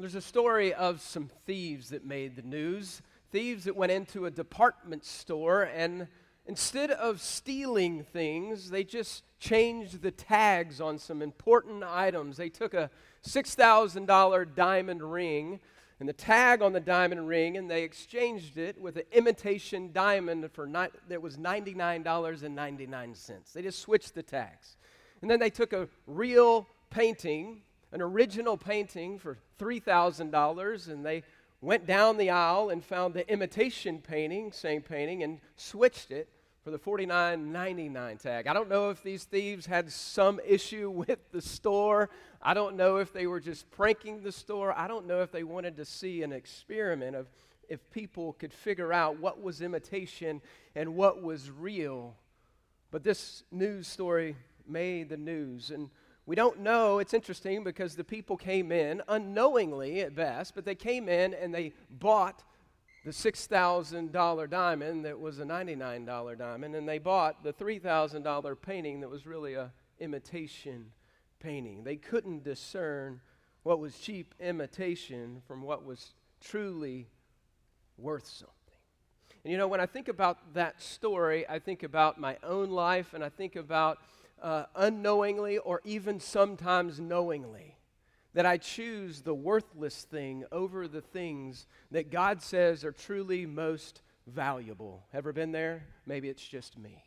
There's a story of some thieves that made the news. Thieves that went into a department store and instead of stealing things, they just changed the tags on some important items. They took a $6,000 diamond ring and the tag on the diamond ring and they exchanged it with an imitation diamond for that was $99.99. They just switched the tags. And then they took a real painting an original painting for $3,000, and they went down the aisle and found the imitation painting, same painting, and switched it for the $49.99 tag. I don't know if these thieves had some issue with the store. I don't know if they were just pranking the store. I don't know if they wanted to see an experiment of if people could figure out what was imitation and what was real. But this news story made the news. And we don't know. It's interesting because the people came in unknowingly at best, but they came in and they bought the $6,000 diamond that was a $99 diamond, and they bought the $3,000 painting that was really a imitation painting. They couldn't discern what was cheap imitation from what was truly worth something. And you know, when I think about that story, I think about my own life and I think about uh, unknowingly or even sometimes knowingly that I choose the worthless thing over the things that God says are truly most valuable. Ever been there? Maybe it's just me.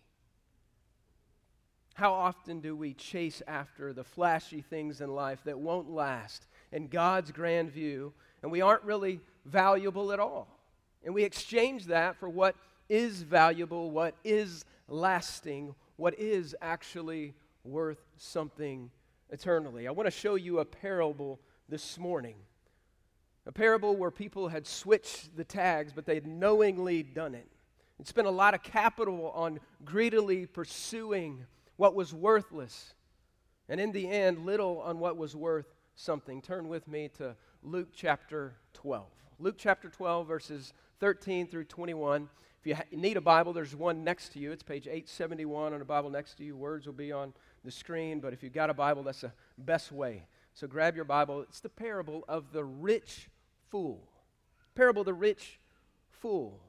How often do we chase after the flashy things in life that won't last in God's grand view, and we aren't really valuable at all? And we exchange that for what is valuable, what is lasting, what is actually worth something eternally. I want to show you a parable this morning. A parable where people had switched the tags, but they had knowingly done it. And spent a lot of capital on greedily pursuing what was worthless. And in the end, little on what was worth something. Turn with me to Luke chapter 12. Luke chapter 12, verses 13 through 21. If you, ha- need a Bible, there's one next to you. It's page 871 on a Bible next to you. Words will be on the screen, but if you've got a Bible, that's the best way. So grab your Bible. It's the parable of the rich fool. Parable of the rich fool.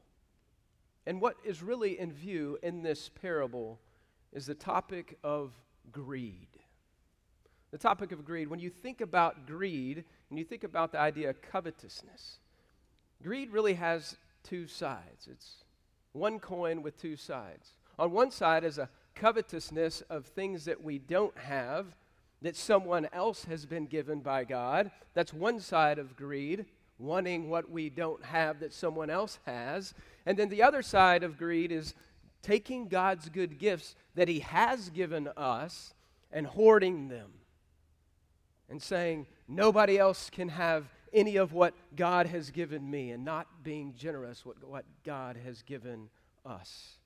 And what is really in view in this parable is the topic of greed. The topic of greed. When you think about greed and you think about the idea of covetousness, greed really has two sides. It's one coin with two sides. On one side is a covetousness of things that we don't have that someone else has been given by God. That's one side of greed, wanting what we don't have that someone else has. And then the other side of greed is taking God's good gifts that He has given us and hoarding them and saying, nobody else can have any of what God has given me and not being generous with what God has given us.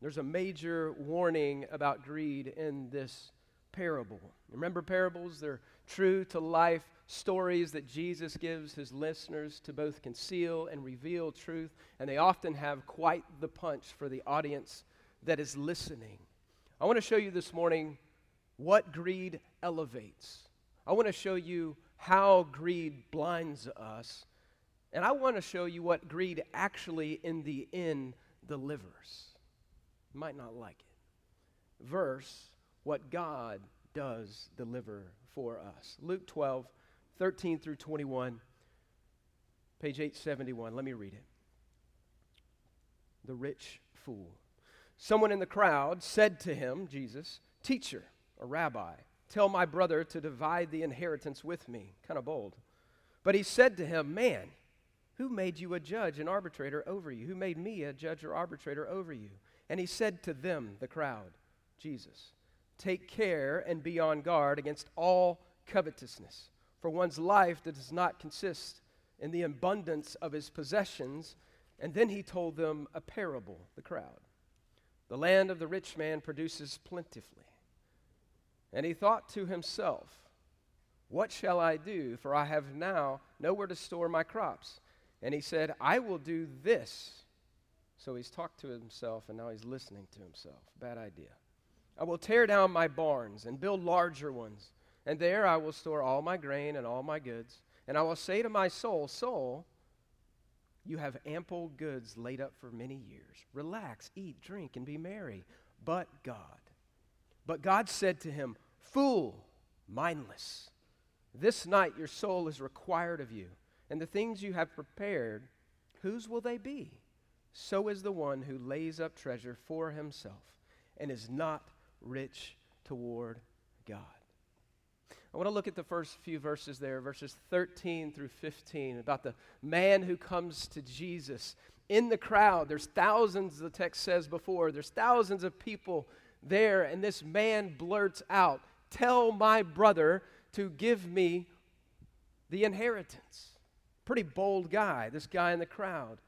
There's a major warning about greed in this parable. Remember parables? They're true to life stories that Jesus gives his listeners to both conceal and reveal truth, and they often have quite the punch for the audience that is listening. I want to show you this morning what greed elevates. I want to show you how greed blinds us. And I want to show you what greed actually, in the end, delivers. You might not like it. Verse, what God does deliver for us. Luke 12, 13 through 21, page 871. Let me read it. The rich fool. Someone in the crowd said to him, Jesus, Teacher, a rabbi, Tell my brother to divide the inheritance with me. Kind of bold. But he said to him, Man, who made you a judge and arbitrator over you? Who made me a judge or arbitrator over you? And he said to them, the crowd, Jesus, take care and be on guard against all covetousness, for one's life does not consist in the abundance of his possessions. And then he told them a parable, the crowd. The land of the rich man produces plentifully. And he thought to himself, What shall I do? For I have now nowhere to store my crops. And he said, I will do this. So he's talked to himself, and now he's listening to himself. Bad idea. I will tear down my barns and build larger ones and there I will store all my grain and all my goods. And I will say to my soul, Soul, you have ample goods laid up for many years. Relax, eat, drink, and be merry. But God. But God said to him, Fool, mindless. This night your soul is required of you, and the things you have prepared, whose will they be? So is the one who lays up treasure for himself and is not rich toward God. I want to look at the first few verses there, verses 13 through 15, about the man who comes to Jesus. In the crowd, there's thousands, the text says before, there's thousands of people there, and this man blurts out, Tell my brother to give me the inheritance. Pretty bold guy, this guy in the crowd.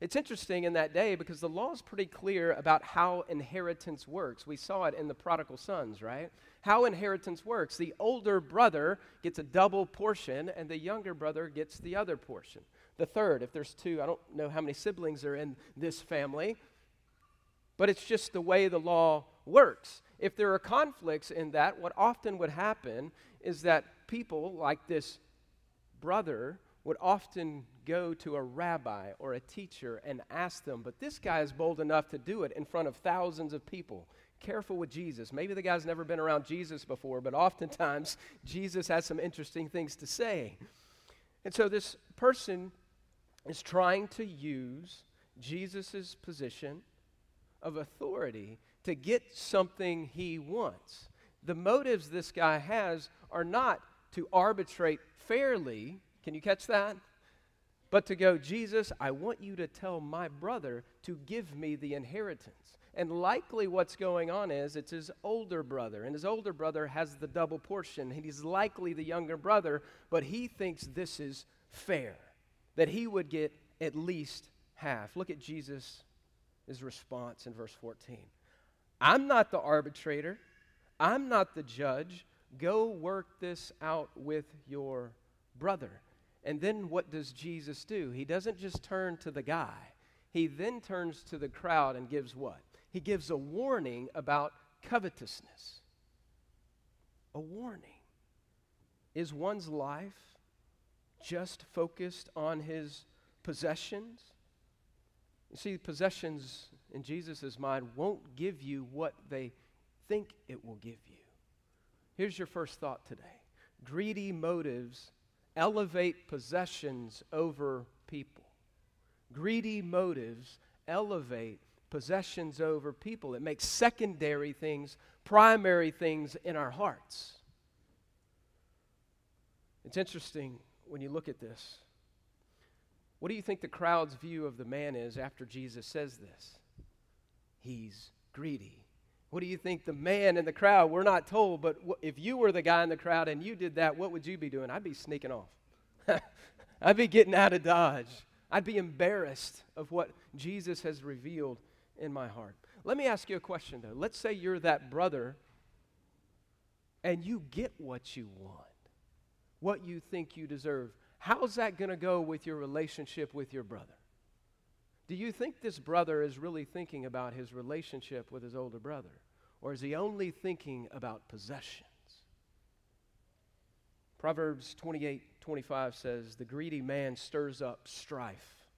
It's interesting in that day because the law is pretty clear about how inheritance works. We saw it in the prodigal sons, right? How inheritance works. The older brother gets a double portion, and the younger brother gets the other portion. The third, if there's two, I don't know how many siblings are in this family, but it's just the way the law works. If there are conflicts in that, what often would happen is that people like this brother would often go to a rabbi or a teacher and ask them, but this guy is bold enough to do it in front of thousands of people. Careful with Jesus. Maybe the guy's never been around Jesus before, but oftentimes Jesus has some interesting things to say. And so this person is trying to use Jesus' position of authority to get something he wants. The motives this guy has are not to arbitrate fairly can you catch that? But to go, Jesus, I want you to tell my brother to give me the inheritance. And likely what's going on is it's his older brother, and his older brother has the double portion, he's likely the younger brother, but he thinks this is fair, that he would get at least half. Look at Jesus' response in verse 14. I'm not the arbitrator, I'm not the judge. Go work this out with your brother. And then what does Jesus do? He doesn't just turn to the guy, he then turns to the crowd and gives what? He gives a warning about covetousness. A warning. Is one's life just focused on his possessions? You see, possessions in Jesus' mind won't give you what they think it will give you. Here's your first thought today greedy motives elevate possessions over people. Greedy motives elevate possessions over people. It makes secondary things primary things in our hearts. It's interesting when you look at this. What do you think the crowd's view of the man is after Jesus says this? He's greedy. What do you think the man in the crowd, we're not told, but if you were the guy in the crowd and you did that, what would you be doing? I'd be sneaking off. I'd be getting out of Dodge. I'd be embarrassed of what Jesus has revealed in my heart. Let me ask you a question, though. Let's say you're that brother and you get what you want, what you think you deserve. How's that going to go with your relationship with your brother? Do you think this brother is really thinking about his relationship with his older brother? Or is he only thinking about possessions? Proverbs 28 25 says, The greedy man stirs up strife.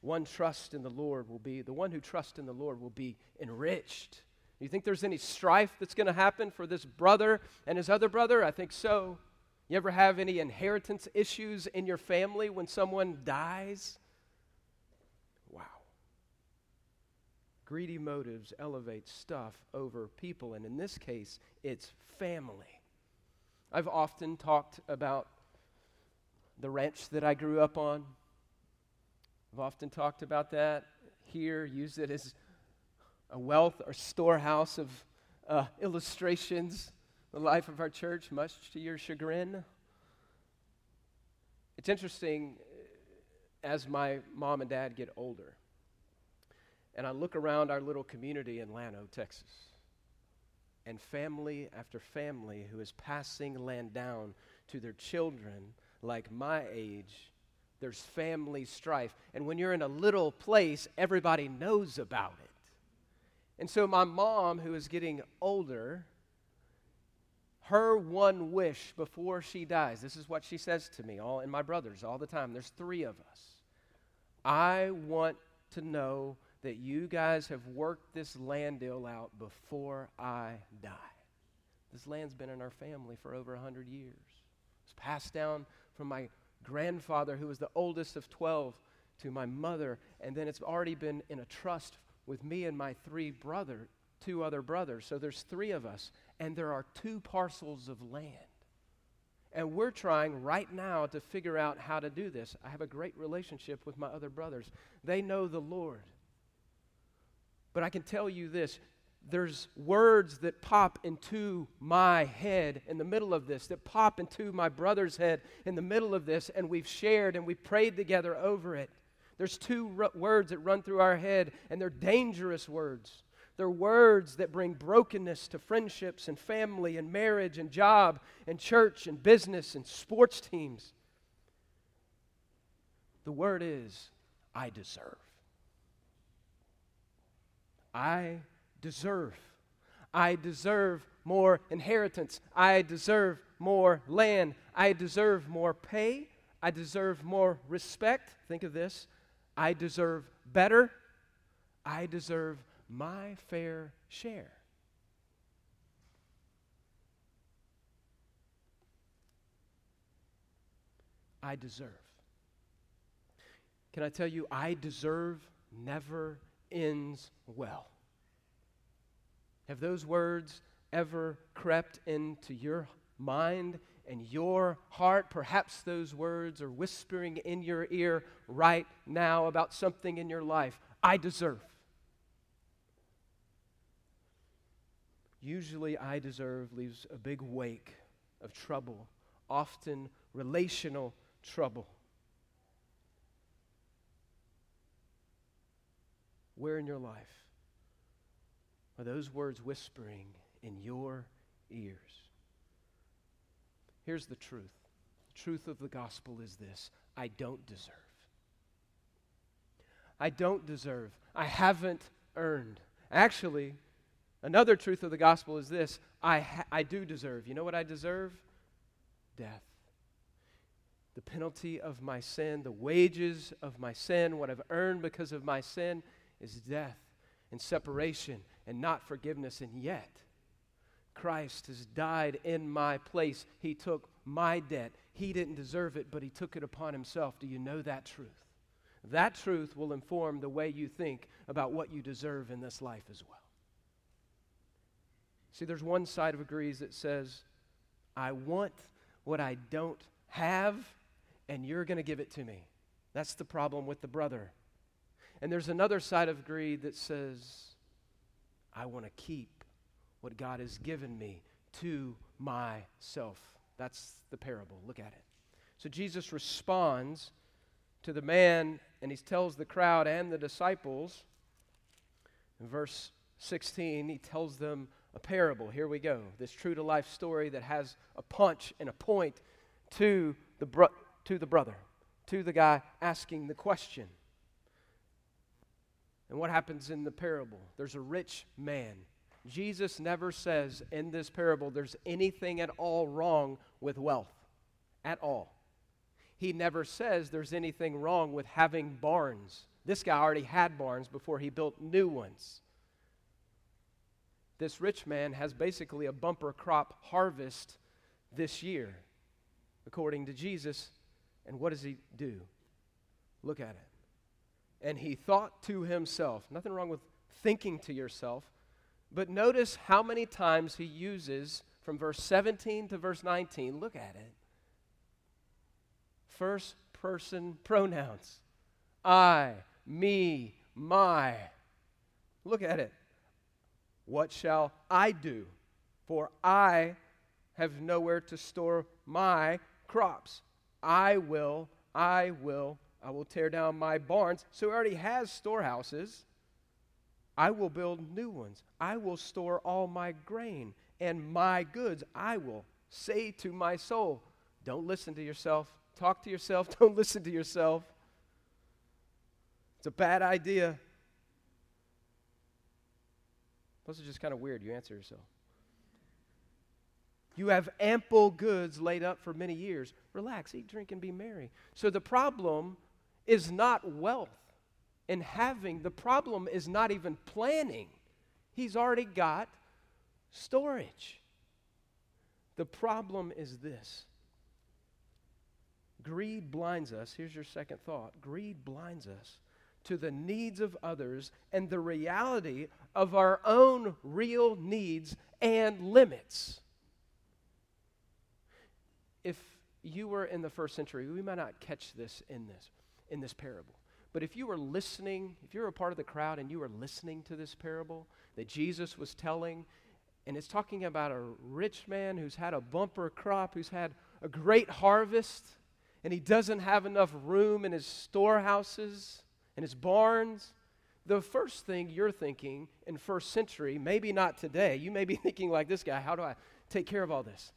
One trust in the Lord will be, the one who trusts in the Lord will be enriched. You think there's any strife that's going to happen for this brother and his other brother? I think so. You ever have any inheritance issues in your family when someone dies? Wow. Greedy motives elevate stuff over people, and in this case, it's family. I've often talked about the ranch that I grew up on. I've often talked about that here, used it as a wealth or storehouse of uh, illustrations, the life of our church, much to your chagrin. It's interesting uh, as my mom and dad get older and I look around our little community in Llano, Texas, and family after family who is passing land down to their children like my age, there's family strife. And when you're in a little place, everybody knows about it. And so my mom, who is getting older, her one wish before she dies, this is what she says to me, all and my brothers all the time. There's three of us. I want to know that you guys have worked this land deal out before I die. This land's been in our family for over 100 years. It's passed down from my grandfather, who was the oldest of 12, to my mother, and then it's already been in a trust with me and my three brother, two other brothers. So there's three of us, and there are two parcels of land. And we're trying right now to figure out how to do this. I have a great relationship with my other brothers. They know the Lord. But I can tell you this there's words that pop into my head in the middle of this, that pop into my brother's head in the middle of this, and we've shared and we've prayed together over it. There's two r- words that run through our head, and they're dangerous words. They're words that bring brokenness to friendships and family and marriage and job and church and business and sports teams. The word is, I deserve. I deserve. I deserve more inheritance. I deserve more land. I deserve more pay. I deserve more respect. Think of this. I deserve better. I deserve my fair share. I deserve. Can I tell you, I deserve never ends well. Have those words ever crept into your mind and your heart? Perhaps those words are whispering in your ear right now about something in your life. I deserve. Usually, I deserve leaves a big wake of trouble, often relational trouble. Where in your life are those words whispering in your ears? Here's the truth the truth of the gospel is this I don't deserve. I don't deserve. I haven't earned. Actually, another truth of the gospel is this I, ha- I do deserve. You know what I deserve? Death. The penalty of my sin, the wages of my sin, what I've earned because of my sin is death and separation and not forgiveness. And yet, Christ has died in my place. He took my debt. He didn't deserve it, but He took it upon Himself. Do you know that truth? That truth will inform the way you think about what you deserve in this life as well. See, there's one side of agrees that says, I want what I don't have, and you're going to give it to me. That's the problem with the brother. And there's another side of greed that says, I want to keep what God has given me to myself. That's the parable. Look at it. So Jesus responds to the man and he tells the crowd and the disciples, in verse 16, he tells them a parable. Here we go. This true to life story that has a punch and a point to the, bro- to the brother, to the guy asking the question. And what happens in the parable? There's a rich man. Jesus never says in this parable there's anything at all wrong with wealth. At all. He never says there's anything wrong with having barns. This guy already had barns before he built new ones. This rich man has basically a bumper crop harvest this year, according to Jesus. And what does he do? Look at it. And he thought to himself, nothing wrong with thinking to yourself, but notice how many times he uses from verse 17 to verse 19. Look at it. First person pronouns I, me, my. Look at it. What shall I do? For I have nowhere to store my crops. I will, I will I will tear down my barns. So he already has storehouses. I will build new ones. I will store all my grain and my goods. I will say to my soul, Don't listen to yourself. Talk to yourself. Don't listen to yourself. It's a bad idea. Plus, it's just kind of weird. You answer yourself. You have ample goods laid up for many years. Relax, eat, drink, and be merry. So the problem is not wealth and having, the problem is not even planning. He's already got storage. The problem is this greed blinds us. Here's your second thought greed blinds us to the needs of others and the reality of our own real needs and limits. If you were in the first century, we might not catch this in this in this parable. But if you were listening, if you were a part of the crowd and you were listening to this parable that Jesus was telling, and it's talking about a rich man who's had a bumper crop, who's had a great harvest, and he doesn't have enough room in his storehouses and his barns. The first thing you're thinking in first century, maybe not today, you may be thinking like this guy, how do I take care of all this?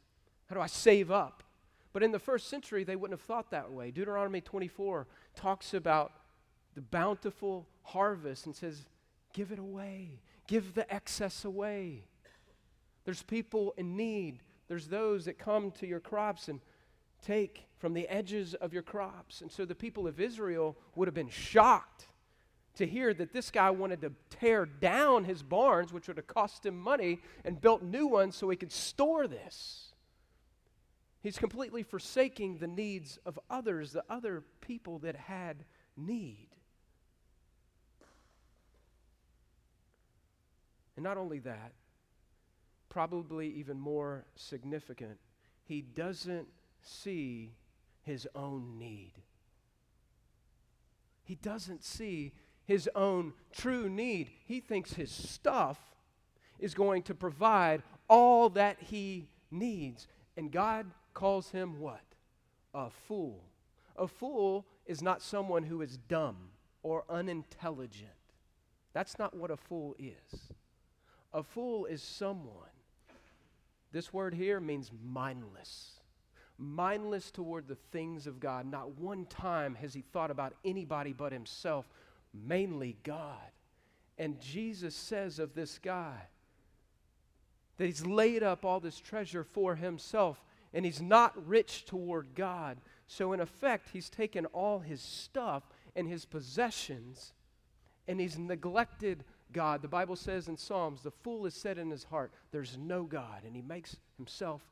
How do I save up? But in the first century, they wouldn't have thought that way. Deuteronomy 24 talks about the bountiful harvest and says, give it away, give the excess away. There's people in need. There's those that come to your crops and take from the edges of your crops. And so the people of Israel would have been shocked to hear that this guy wanted to tear down his barns, which would have cost him money, and built new ones so he could store this. He's completely forsaking the needs of others, the other people that had need. And not only that, probably even more significant, he doesn't see his own need. He doesn't see his own true need. He thinks his stuff is going to provide all that he needs. And God calls him what? A fool. A fool is not someone who is dumb or unintelligent. That's not what a fool is. A fool is someone, this word here means mindless. Mindless toward the things of God. Not one time has he thought about anybody but himself, mainly God. And Jesus says of this guy that he's laid up all this treasure for himself and he's not rich toward God. So, in effect, he's taken all his stuff and his possessions and he's neglected God. The Bible says in Psalms, the fool has said in his heart, There's no God, and he makes himself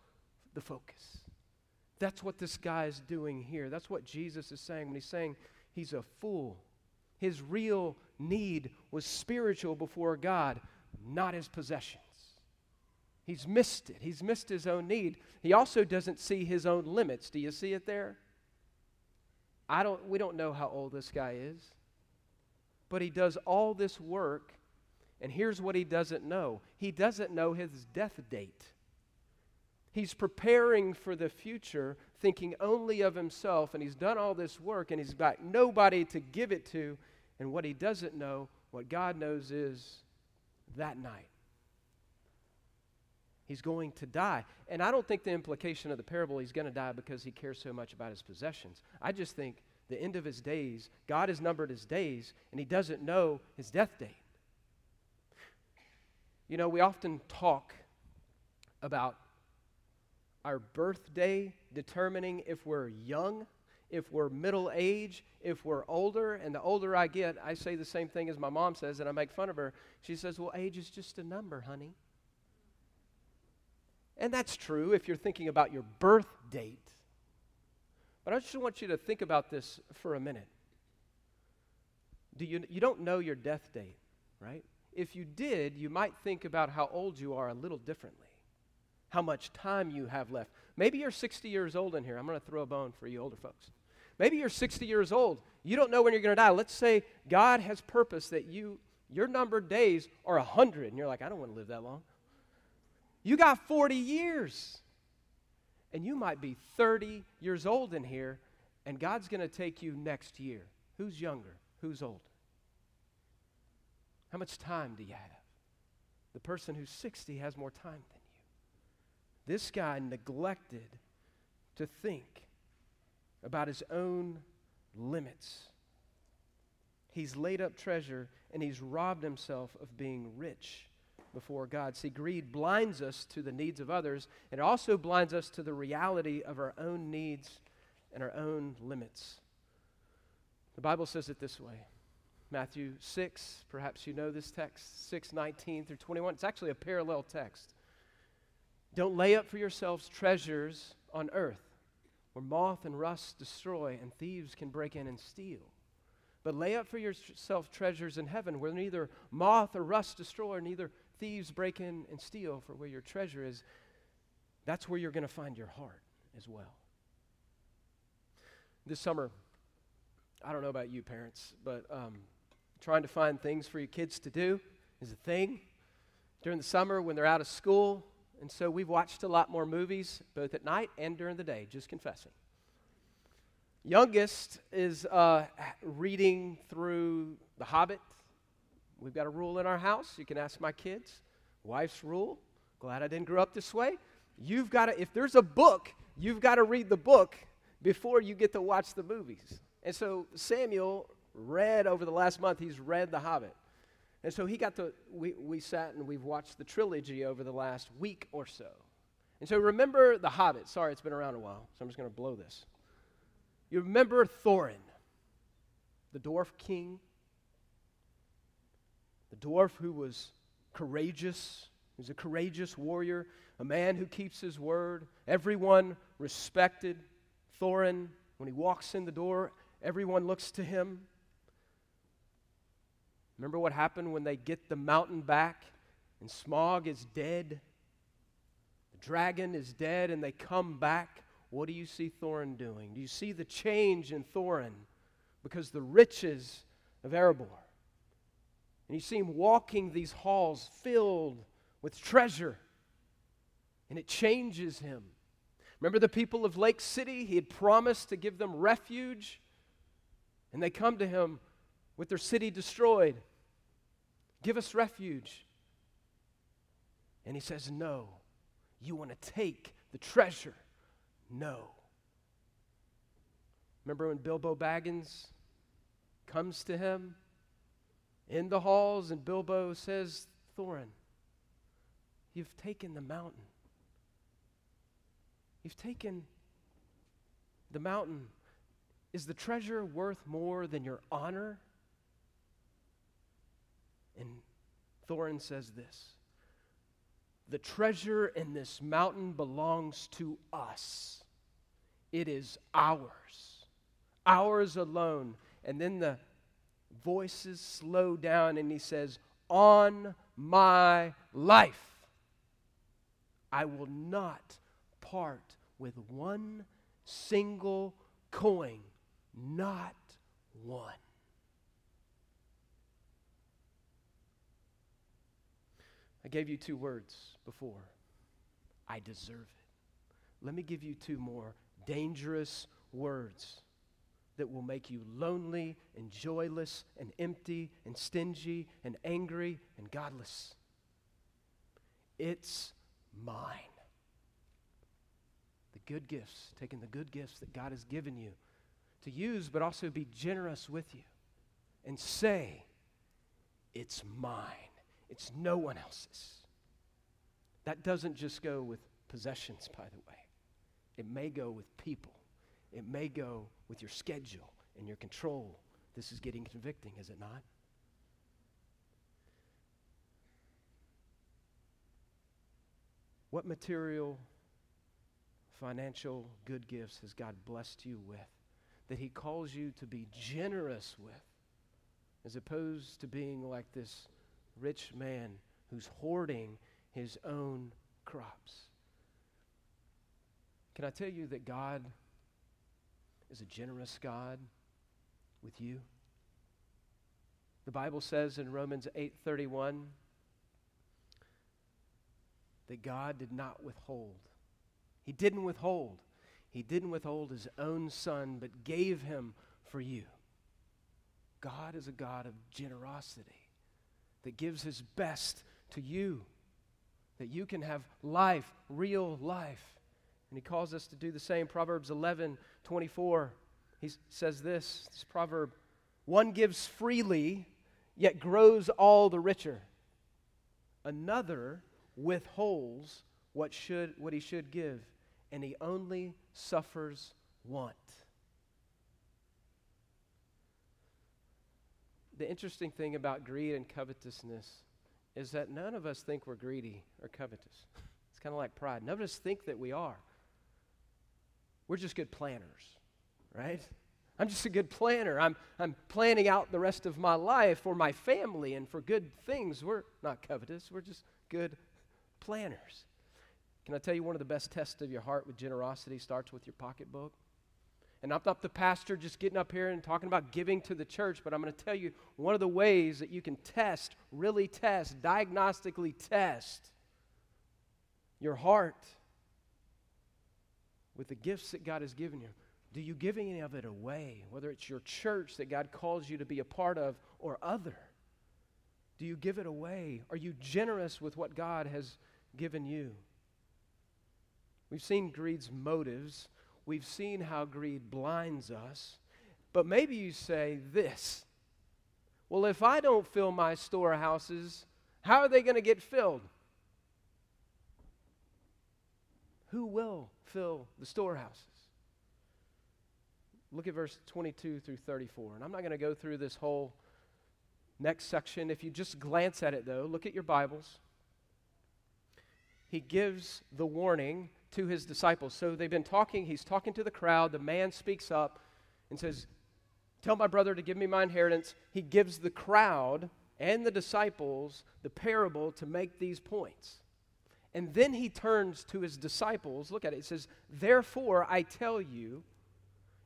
the focus. That's what this guy is doing here. That's what Jesus is saying when he's saying he's a fool. His real need was spiritual before God, not his possessions. He's missed it. He's missed his own need. He also doesn't see his own limits. Do you see it there? I don't we don't know how old this guy is. But he does all this work and here's what he doesn't know he doesn't know his death date. He's preparing for the future, thinking only of himself, and he's done all this work, and he's got nobody to give it to. And what he doesn't know, what God knows is that night. He's going to die. And I don't think the implication of the parable, he's going to die because he cares so much about his possessions. I just think the end of his days, God has numbered his days, and he doesn't know his death date. You know, we often talk about our birthday determining if we're young, if we're middle age, if we're older. And the older I get, I say the same thing as my mom says, and I make fun of her. She says, Well, age is just a number, honey. And that's true if you're thinking about your birth date. But I just want you to think about this for a minute. Do you, you don't know your death date, right? if you did, you might think about how old you are a little differently, how much time you have left. Maybe you're 60 years old in here. I'm going to throw a bone for you older folks. Maybe you're 60 years old. You don't know when you're going to die. Let's say God has purpose that you your numbered days are 100 and you're like, I don't want to live that long. You got 40 years. And you might be 30 years old in here and God's going to take you next year. Who's younger? Who's older? How much time do you have? The person who's 60 has more time than. This guy neglected to think about his own limits. He's laid up treasure and he's robbed himself of being rich before God. See, greed blinds us to the needs of others, and it also blinds us to the reality of our own needs and our own limits. The Bible says it this way Matthew 6, perhaps you know this text, 6 19 through 21. It's actually a parallel text. Don't lay up for yourselves treasures on earth where moth and rust destroy and thieves can break in and steal. But lay up for yourself treasures in heaven where neither moth or rust destroy, neither thieves break in and steal. For where your treasure is, that's where you're going to find your heart as well. This summer, I don't know about you parents, but um, trying to find things for your kids to do is a thing. During the summer, when they're out of school, and so we've watched a lot more movies, both at night and during the day, just confessing. Youngest is uh, reading through The Hobbit. We've got a rule in our house. You can ask my kids. Wife's rule. Glad I didn't grow up this way. You've got to, if there's a book, you've got to read the book before you get to watch the movies. And so Samuel read over the last month, he's read The Hobbit. And so he got to, we, we sat and we've watched the trilogy over the last week or so. And so remember The Hobbit. Sorry, it's been around a while, so I'm just going to blow this. You remember Thorin, the dwarf king, the dwarf who was courageous. He was a courageous warrior, a man who keeps his word. Everyone respected Thorin. When he walks in the door, everyone looks to him. Remember what happened when they get the mountain back and Smaug is dead? The dragon is dead and they come back. What do you see Thorin doing? Do you see the change in Thorin? Because the riches of Erebor. And you see him walking these halls filled with treasure. And it changes him. Remember the people of Lake City? He had promised to give them refuge. And they come to him with their city destroyed. Give us refuge. And he says, No. You want to take the treasure? No. Remember when Bilbo Baggins comes to him in the halls, and Bilbo says, Thorin, you've taken the mountain. You've taken the mountain. Is the treasure worth more than your honor? And Thorin says this The treasure in this mountain belongs to us, it is ours, ours alone. And then the voices slow down and he says, On my life, I will not part with one single coin, not one. I gave you two words before I deserve it. Let me give you two more dangerous words that will make you lonely and joyless and empty and stingy and angry and godless. It's mine. The good gifts, taking the good gifts that God has given you to use, but also be generous with you and say, It's mine. It's no one else's. That doesn't just go with possessions, by the way. It may go with people. It may go with your schedule and your control. This is getting convicting, is it not? What material, financial good gifts has God blessed you with that He calls you to be generous with, as opposed to being like this rich man who's hoarding his own crops. Can I tell you that God is a generous God with you? The Bible says in Romans 8:31 that God did not withhold. He didn't withhold. He didn't withhold his own son but gave him for you. God is a God of generosity that gives his best to you, that you can have life, real life. And he calls us to do the same. Proverbs 11 24, he says this, this proverb one gives freely, yet grows all the richer. Another withholds what, should, what he should give, and he only suffers want. The interesting thing about greed and covetousness is that none of us think we're greedy or covetous. It's kind of like pride. None of us think that we are. We're just good planners, right? I'm just a good planner. I'm, I'm planning out the rest of my life for my family and for good things. We're not covetous, we're just good planners. Can I tell you one of the best tests of your heart with generosity starts with your pocketbook? And I'm not the pastor just getting up here and talking about giving to the church, but I'm going to tell you one of the ways that you can test, really test, diagnostically test your heart with the gifts that God has given you. Do you give any of it away, whether it's your church that God calls you to be a part of or other? Do you give it away? Are you generous with what God has given you? We've seen greed's motives. We've seen how greed blinds us. But maybe you say this Well, if I don't fill my storehouses, how are they going to get filled? Who will fill the storehouses? Look at verse 22 through 34. And I'm not going to go through this whole next section. If you just glance at it, though, look at your Bibles. He gives the warning to his disciples. So they've been talking, he's talking to the crowd. The man speaks up and says, Tell my brother to give me my inheritance. He gives the crowd and the disciples the parable to make these points. And then he turns to his disciples. Look at it. It says, Therefore I tell you.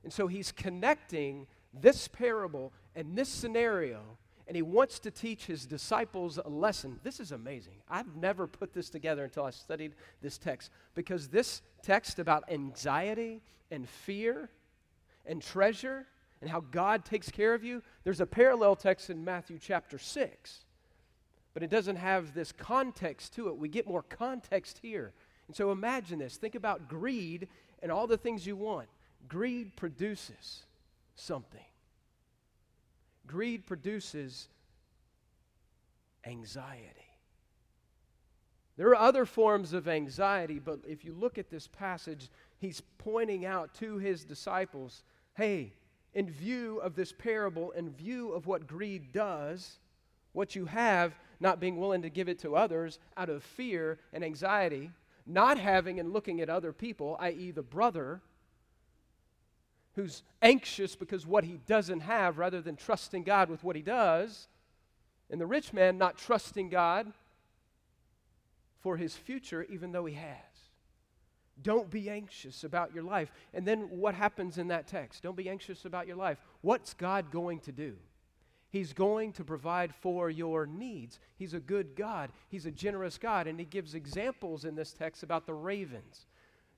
And so he's connecting this parable and this scenario and he wants to teach his disciples a lesson. This is amazing. I've never put this together until I studied this text because this text about anxiety and fear and treasure and how God takes care of you, there's a parallel text in Matthew chapter 6. But it doesn't have this context to it. We get more context here. And so imagine this. Think about greed and all the things you want. Greed produces something. Greed produces anxiety. There are other forms of anxiety, but if you look at this passage, he's pointing out to his disciples hey, in view of this parable, in view of what greed does, what you have, not being willing to give it to others out of fear and anxiety, not having and looking at other people, i.e., the brother who's anxious because what he doesn't have rather than trusting God with what he does, and the rich man not trusting God for his future even though he has. Don't be anxious about your life. And then what happens in that text? Don't be anxious about your life. What's God going to do? He's going to provide for your needs. He's a good God. He's a generous God. And he gives examples in this text about the ravens.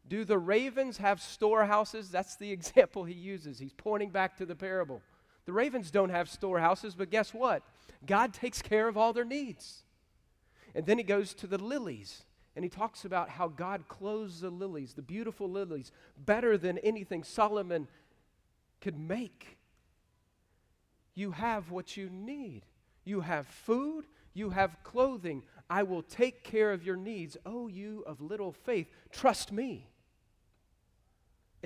Do the ravens have storehouses? That's the example he uses. He's pointing back to the parable. The ravens don't have storehouses, but guess what? God takes care of all their needs. And then he goes to the lilies, and he talks about how God clothes the lilies, the beautiful lilies, better than anything Solomon could make. You have what you need. You have food, you have clothing. I will take care of your needs. Oh, you of little faith, trust me.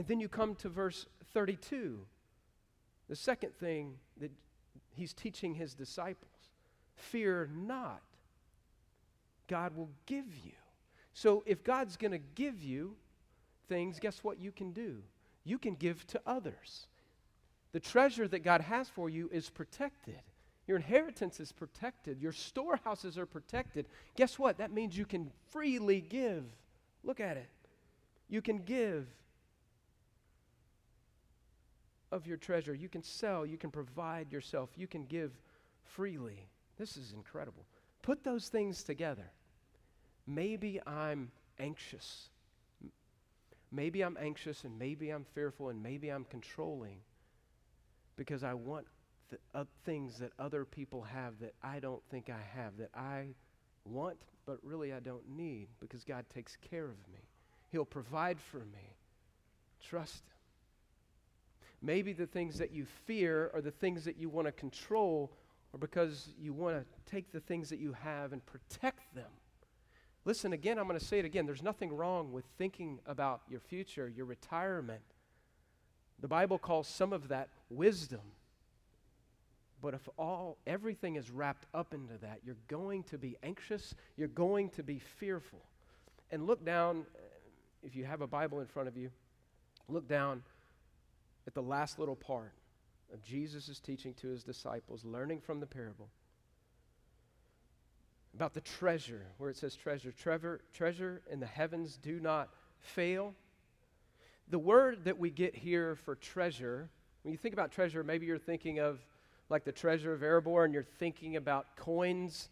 And then you come to verse 32. The second thing that he's teaching his disciples fear not, God will give you. So if God's going to give you things, guess what you can do? You can give to others. The treasure that God has for you is protected. Your inheritance is protected. Your storehouses are protected. Guess what? That means you can freely give. Look at it. You can give of your treasure. You can sell, you can provide yourself, you can give freely. This is incredible. Put those things together. Maybe I'm anxious. Maybe I'm anxious and maybe I'm fearful and maybe I'm controlling because I want the, uh, things that other people have that I don't think I have, that I want, but really I don't need because God takes care of me. He'll provide for me. Trust Him. Maybe the things that you fear or the things that you want to control or because you want to take the things that you have and protect them. Listen, again, I'm going to say it again. There's nothing wrong with thinking about your future, your retirement. The Bible calls some of that wisdom. But if all everything is wrapped up into that, you're going to be anxious, you're going to be fearful. And look down if you have a Bible in front of you, look down at the last little part of Jesus' teaching to his disciples, learning from the parable about the treasure, where it says treasure. Trevor, treasure in the heavens do not fail. The word that we get here for treasure, when you think about treasure, maybe you're thinking of like the treasure of Erebor and you're thinking about coins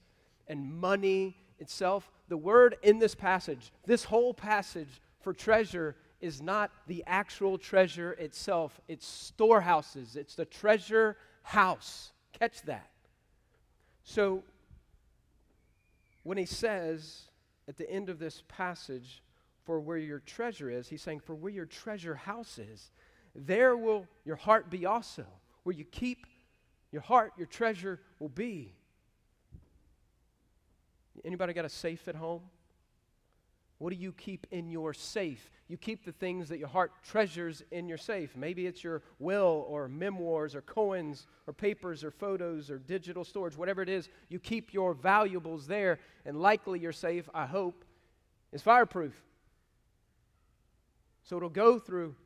and money itself. The word in this passage, this whole passage for treasure is not the actual treasure itself, it's storehouses, it's the treasure house. Catch that. So, when he says at the end of this passage, for where your treasure is, he's saying, for where your treasure house is, there will your heart be also. Where you keep your heart, your treasure will be. Anybody got a safe at home? What do you keep in your safe? You keep the things that your heart treasures in your safe. Maybe it's your will or memoirs or coins or papers or photos or digital storage, whatever it is. You keep your valuables there, and likely your safe, I hope, is fireproof. So it'll go through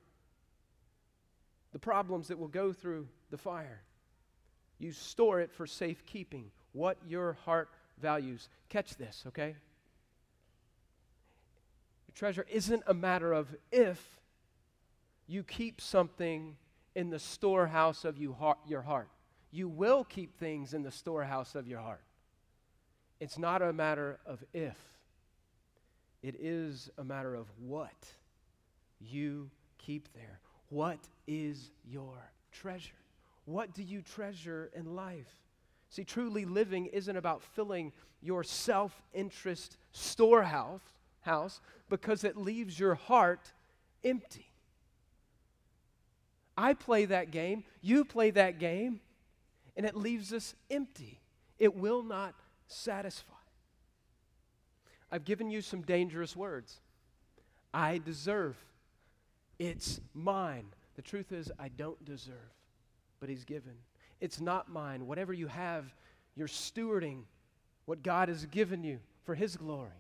the problems that will go through the fire. You store it for safekeeping, what your heart values. Catch this, okay? Treasure isn't a matter of if you keep something in the storehouse of you heart, your heart. You will keep things in the storehouse of your heart. It's not a matter of if, it is a matter of what you keep there. What is your treasure? What do you treasure in life? See, truly living isn't about filling your self interest storehouse house because it leaves your heart empty. I play that game, you play that game, and it leaves us empty. It will not satisfy. I've given you some dangerous words. I deserve. It's mine. The truth is, I don't deserve, but He's given. It's not mine. Whatever you have, you're stewarding what God has given you for His glory.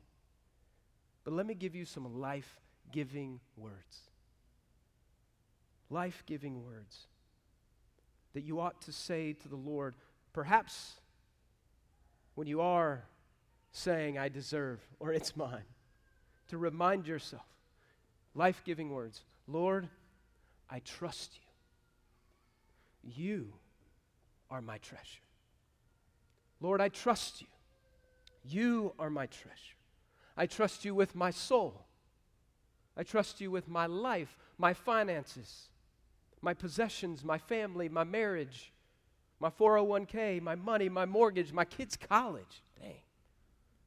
But let me give you some life giving words. Life giving words that you ought to say to the Lord, perhaps when you are saying, I deserve or it's mine, to remind yourself life giving words Lord, I trust you. You are my treasure. Lord, I trust you. You are my treasure. I trust you with my soul. I trust you with my life, my finances, my possessions, my family, my marriage, my 401k, my money, my mortgage, my kids' college. Dang,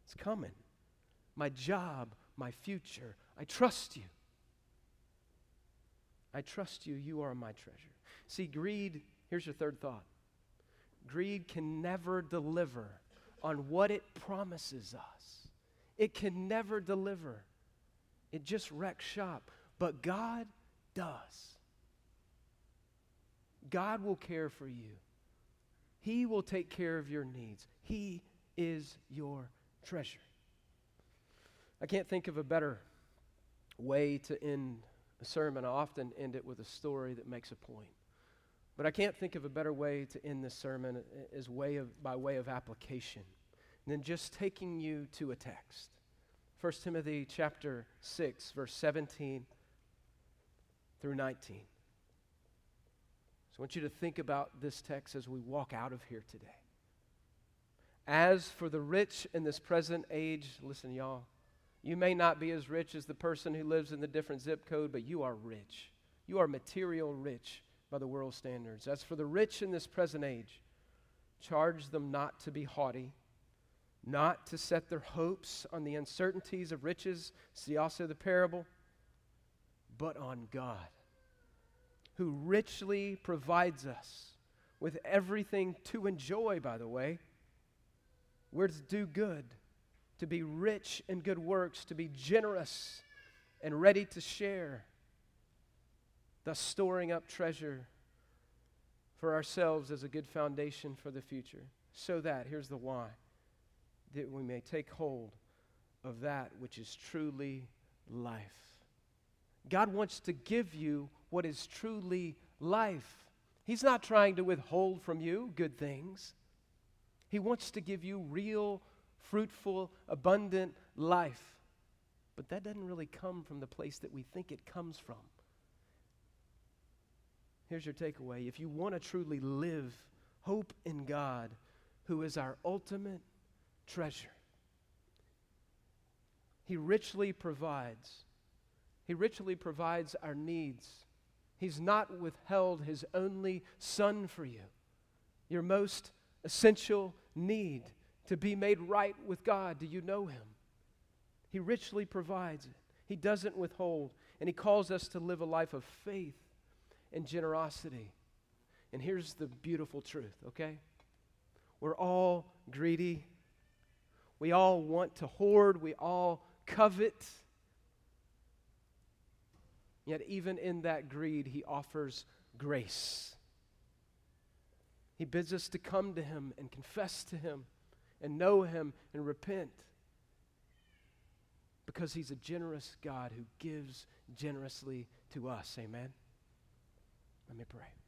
it's coming. My job, my future. I trust you. I trust you. You are my treasure. See, greed, here's your third thought greed can never deliver on what it promises us. It can never deliver, it just wrecks shop. But God does. God will care for you. He will take care of your needs. He is your treasure. I can't think of a better way to end a sermon. I often end it with a story that makes a point. But I can't think of a better way to end this sermon as way of, by way of application than just taking you to a text. 1 Timothy chapter 6 verse 17 through 19. So I want you to think about this text as we walk out of here today. As for the rich in this present age, listen, y'all, you may not be as rich as the person who lives in the different zip code, but you are rich. You are material rich by the world standards. As for the rich in this present age, charge them not to be haughty not to set their hopes on the uncertainties of riches, see also the parable, but on God, who richly provides us with everything to enjoy, by the way. We're to do good, to be rich in good works, to be generous and ready to share, thus storing up treasure for ourselves as a good foundation for the future. So that, here's the why, that we may take hold of that which is truly life. God wants to give you what is truly life. He's not trying to withhold from you good things. He wants to give you real, fruitful, abundant life. But that doesn't really come from the place that we think it comes from. Here's your takeaway. If you want to truly live, hope in God, who is our ultimate treasure. He richly provides. He richly provides our needs. He's not withheld his only son for you, your most essential need to be made right with God. Do you know him? He richly provides it. He doesn't withhold, and he calls us to live a life of faith and generosity. And here's the beautiful truth, okay? We're all greedy. We all want to hoard. We all covet. Yet, even in that greed, he offers grace. He bids us to come to him and confess to him and know him and repent because he's a generous God who gives generously to us. Amen. Let me pray.